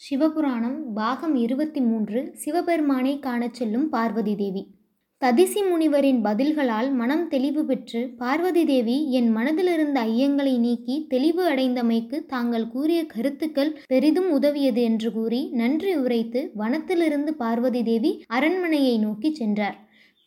சிவபுராணம் பாகம் இருபத்தி மூன்று சிவபெருமானை காணச் செல்லும் பார்வதி தேவி. ததிசி முனிவரின் பதில்களால் மனம் தெளிவு பெற்று பார்வதி தேவி என் மனதிலிருந்த ஐயங்களை நீக்கி தெளிவு அடைந்தமைக்கு தாங்கள் கூறிய கருத்துக்கள் பெரிதும் உதவியது என்று கூறி நன்றி உரைத்து வனத்திலிருந்து பார்வதி தேவி அரண்மனையை நோக்கி சென்றார்.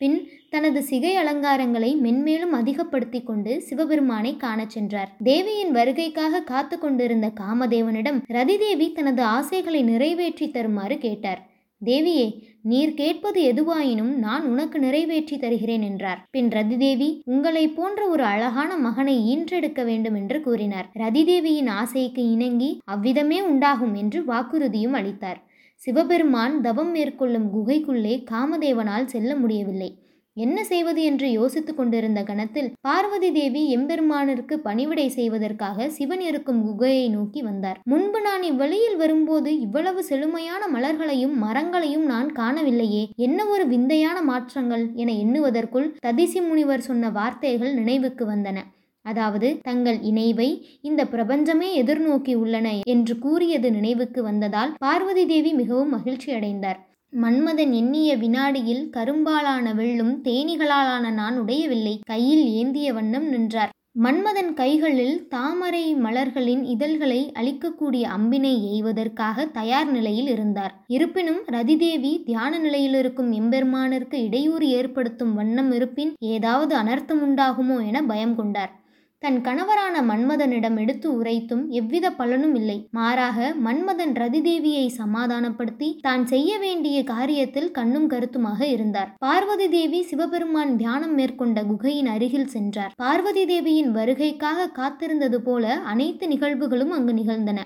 பின் தனது சிகை அலங்காரங்களை மென்மேலும் அதிகப்படுத்தி கொண்டு சிவபெருமானை காணச் சென்றார். தேவியின் வருகைக்காக காத்து கொண்டிருந்த காமதேவனிடம் ரதிதேவி தனது ஆசைகளை நிறைவேற்றி தருமாறு கேட்டார். தேவியே நீர் கேட்பது எதுவாயினும் நான் உனக்கு நிறைவேற்றி தருகிறேன் என்றார். பின் ரதிதேவி உங்களை போன்ற ஒரு அழகான மகனை ஈன்றெடுக்க வேண்டும் என்று கூறினார். ரதிதேவியின் ஆசைக்கு இணங்கி அவ்விதமே உண்டாகும் என்று வாக்குறுதியும் அளித்தார். சிவபெருமான் தவம் மேற்கொள்ளும் குகைக்குள்ளே காமதேவனால் செல்ல முடியவில்லை. என்ன செய்வது என்று யோசித்துக் கொண்டிருந்த கணத்தில் பார்வதி தேவி எம்பெருமானிற்கு பணிவிடை செய்வதற்காக சிவன் இருக்கும் குகையை நோக்கி வந்தார். முன்பு நான் இவ்வழியில் வரும்போது இவ்வளவு செழுமையான மலர்களையும் மரங்களையும் நான் காணவில்லையே. என்ன ஒரு விந்தையான மாற்றங்கள் என எண்ணுவதற்குள் ததிசி முனிவர் சொன்ன வார்த்தைகள் நினைவுக்கு வந்தன. அதாவது தங்கள் இணைவை இந்த பிரபஞ்சமே எதிர்நோக்கி உள்ளன என்று கூறியது நினைவுக்கு வந்ததால் பார்வதி தேவி மிகவும் மகிழ்ச்சி அடைந்தார் மன்மதன் எண்ணிய வினாடியில் கரும்பாலான வெள்ளும் தேனிகளாலான நான் உடையவில்லை. கையில் ஏந்திய வண்ணம் நின்றார். மன்மதன் கைகளில் தாமரை மலர்களின் இதழ்களை அளிக்கக்கூடிய அம்பினை எய்வதற்காக தயார் நிலையில் இருந்தார். இருப்பினும் ரதிதேவி தியான நிலையில் இருக்கும் எம்பெருமானிற்கு இடையூறு ஏற்படுத்தும் வண்ணம் இருப்பின் ஏதாவது அனர்த்தம் உண்டாகுமோ என பயம் கொண்டார். தன் கணவரான மன்மதனிடம் எடுத்து உரைத்தும் எவ்வித பலனும் இல்லை. மாறாக மன்மதன் ரதிதேவியை சமாதானப்படுத்தி தான் செய்ய வேண்டிய காரியத்தில் கண்ணும் கருத்துமாக இருந்தார். பார்வதி தேவி சிவபெருமான் தியானம் மேற்கொண்ட குகையின் அருகில் சென்றார். பார்வதி தேவியின் வருகைக்காக காத்திருந்தது போல அனைத்து நிகழ்வுகளும் அங்கு நிகழ்ந்தன.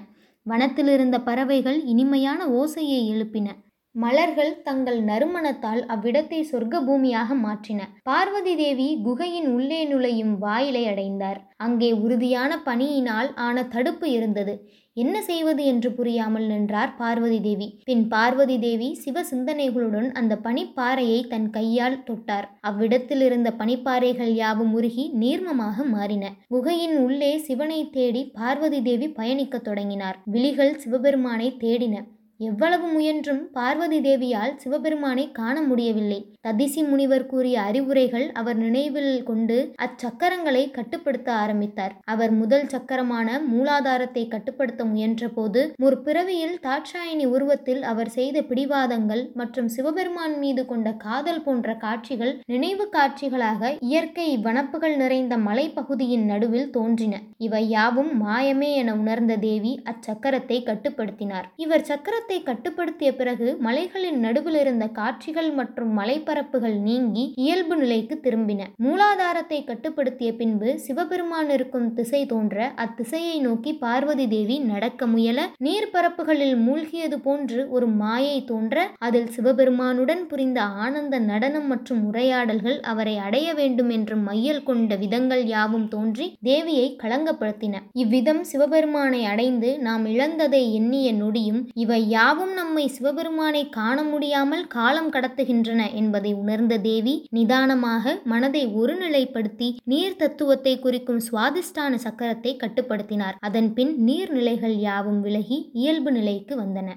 வனத்திலிருந்த பறவைகள் இனிமையான ஓசையை எழுப்பின. மலர்கள் தங்கள் நறுமணத்தால் அவ்விடத்தை சொர்க்க பூமியாக மாற்றின. பார்வதி தேவி குகையின் உள்ளே நுழையும் வாயிலை அடைந்தார். அங்கே உறுதியான பனியினால் ஆன தடுப்பு இருந்தது. என்ன செய்வது என்று புரியாமல் நின்றார் பார்வதி தேவி. பின் பார்வதி தேவி சிவ சிந்தனைகளுடன் அந்த பனிப்பாறையை தன் கையால் தொட்டார். அவ்விடத்தில் இருந்த பனிப்பாறைகள் யாவும் உருகி நீர்மமாக மாறின. குகையின் உள்ளே சிவனை தேடி பார்வதி தேவி பயணிக்கத் தொடங்கினார். விழிகள் சிவபெருமானை தேடின. எவ்வளவு முயன்றும் பார்வதி தேவியால் சிவபெருமானை காண முடியவில்லை. ததிசி முனிவர் கூறிய அறிவுரைகள் அவர் நினைவில் கொண்டு அச்சக்கரங்களை கட்டுப்படுத்த ஆரம்பித்தார். அவர் முதல் சக்கரமான மூலாதாரத்தை கட்டுப்படுத்த முயன்றபோது முற்பிறவியில் தாட்சாயணி உருவத்தில் அவர் செய்த பிடிவாதங்கள் மற்றும் சிவபெருமான் மீது கொண்ட காதல் போன்ற காட்சிகள் நினைவு காட்சிகளாக இயற்கை வனப்புகள் நிறைந்த மலைப்பகுதியின் நடுவில் தோன்றின. இவை யாவும் மாயமே என உணர்ந்த தேவி அச்சக்கரத்தை கட்டுப்படுத்தினார். இவர் சக்கர வெப்பத்தை கட்டுப்படுத்திய பிறகு மலைகளின் நடுவில் இருந்த காட்சிகள் மற்றும் மலைப்பரப்புகள் நீங்கி இயல்பு நிலைக்கு திரும்பின. மூலாதாரத்தை கட்டுப்படுத்திய பின்பு சிவபெருமான் இருக்கும் திசை தோன்ற அத்திசையை நோக்கி பார்வதி தேவி நடக்க முயல நீர்பரப்புகளில் மூழ்கியது போன்று ஒரு மாயை தோன்ற அதில் சிவபெருமானுடன் புரிந்த ஆனந்த நடனம் மற்றும் உரையாடல்கள் அவரை அடைய வேண்டும் என்று மையல் கொண்ட விதங்கள் யாவும் தோன்றி தேவியை களங்கப்படுத்தின. இவ்விதம் சிவபெருமானை அடைந்து நாம் இழந்ததை எண்ணிய நொடியும் இவை யாவும் நம்மை சிவபெருமானை காண முடியாமல் காலம் கடத்துகின்றன என்பதை உணர்ந்த தேவி நிதானமாக மனதை ஒருநிலைப்படுத்தி நீர் தத்துவத்தை குறிக்கும் சுவாதிஷ்டான சக்கரத்தை கட்டுப்படுத்தினார். அதன் பின் நீர்நிலைகள் யாவும் விலகி இயல்பு நிலைக்கு வந்தன.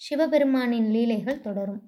சிவபெருமானின் லீலைகள் தொடரும்.